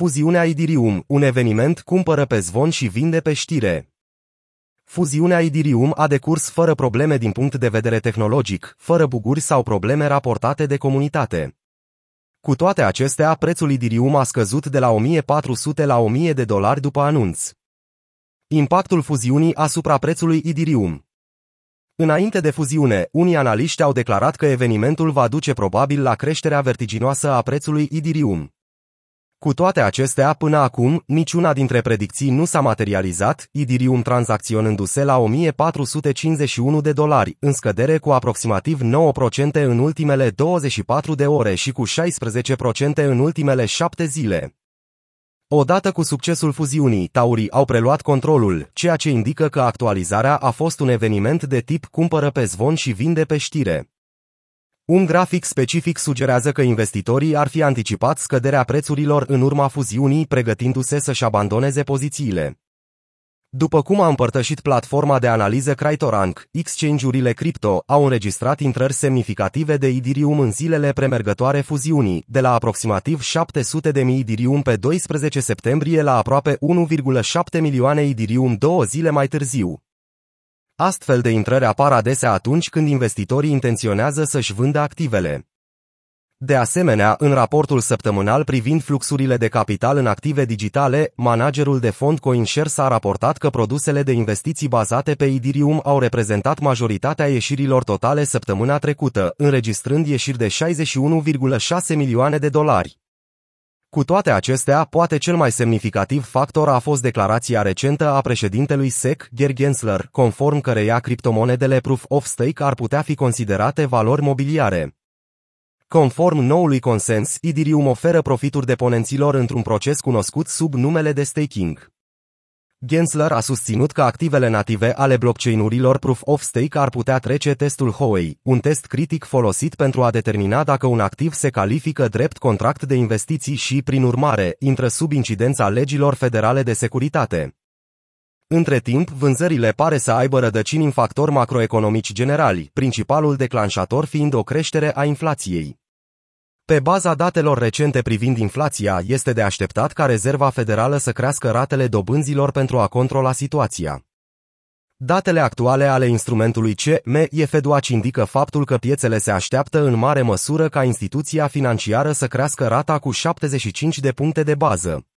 Fuziunea Idirium, un eveniment cumpără pe zvon și vinde pe știre. Fuziunea Idirium a decurs fără probleme din punct de vedere tehnologic, fără buguri sau probleme raportate de comunitate. Cu toate acestea, prețul Idirium a scăzut de la 1400 la 1000 de dolari după anunț. Impactul fuziunii asupra prețului Idirium Înainte de fuziune, unii analiști au declarat că evenimentul va duce probabil la creșterea vertiginoasă a prețului Idirium. Cu toate acestea, până acum, niciuna dintre predicții nu s-a materializat, Idirium tranzacționându-se la 1451 de dolari, în scădere cu aproximativ 9% în ultimele 24 de ore și cu 16% în ultimele 7 zile. Odată cu succesul fuziunii, taurii au preluat controlul, ceea ce indică că actualizarea a fost un eveniment de tip cumpără pe zvon și vinde pe știre. Un grafic specific sugerează că investitorii ar fi anticipat scăderea prețurilor în urma fuziunii, pregătindu-se să-și abandoneze pozițiile. După cum a împărtășit platforma de analiză Cryptorank, exchange-urile cripto au înregistrat intrări semnificative de Idirium în zilele premergătoare fuziunii, de la aproximativ 700 de mii Idirium pe 12 septembrie la aproape 1,7 milioane Idirium două zile mai târziu. Astfel de intrări apar adesea atunci când investitorii intenționează să-și vândă activele. De asemenea, în raportul săptămânal privind fluxurile de capital în active digitale, managerul de fond CoinShares a raportat că produsele de investiții bazate pe Idirium au reprezentat majoritatea ieșirilor totale săptămâna trecută, înregistrând ieșiri de 61,6 milioane de dolari. Cu toate acestea, poate cel mai semnificativ factor a fost declarația recentă a președintelui SEC, Gary Gensler, conform căreia criptomonedele Proof of Stake ar putea fi considerate valori mobiliare. Conform noului consens, Idirium oferă profituri deponenților într-un proces cunoscut sub numele de staking. Gensler a susținut că activele native ale blockchain-urilor Proof of Stake ar putea trece testul Howey, un test critic folosit pentru a determina dacă un activ se califică drept contract de investiții și, prin urmare, intră sub incidența legilor federale de securitate. Între timp, vânzările pare să aibă rădăcini în factori macroeconomici generali, principalul declanșator fiind o creștere a inflației. Pe baza datelor recente privind inflația, este de așteptat ca Rezerva Federală să crească ratele dobânzilor pentru a controla situația. Datele actuale ale instrumentului CME-FEDUAC indică faptul că piețele se așteaptă în mare măsură ca instituția financiară să crească rata cu 75 de puncte de bază.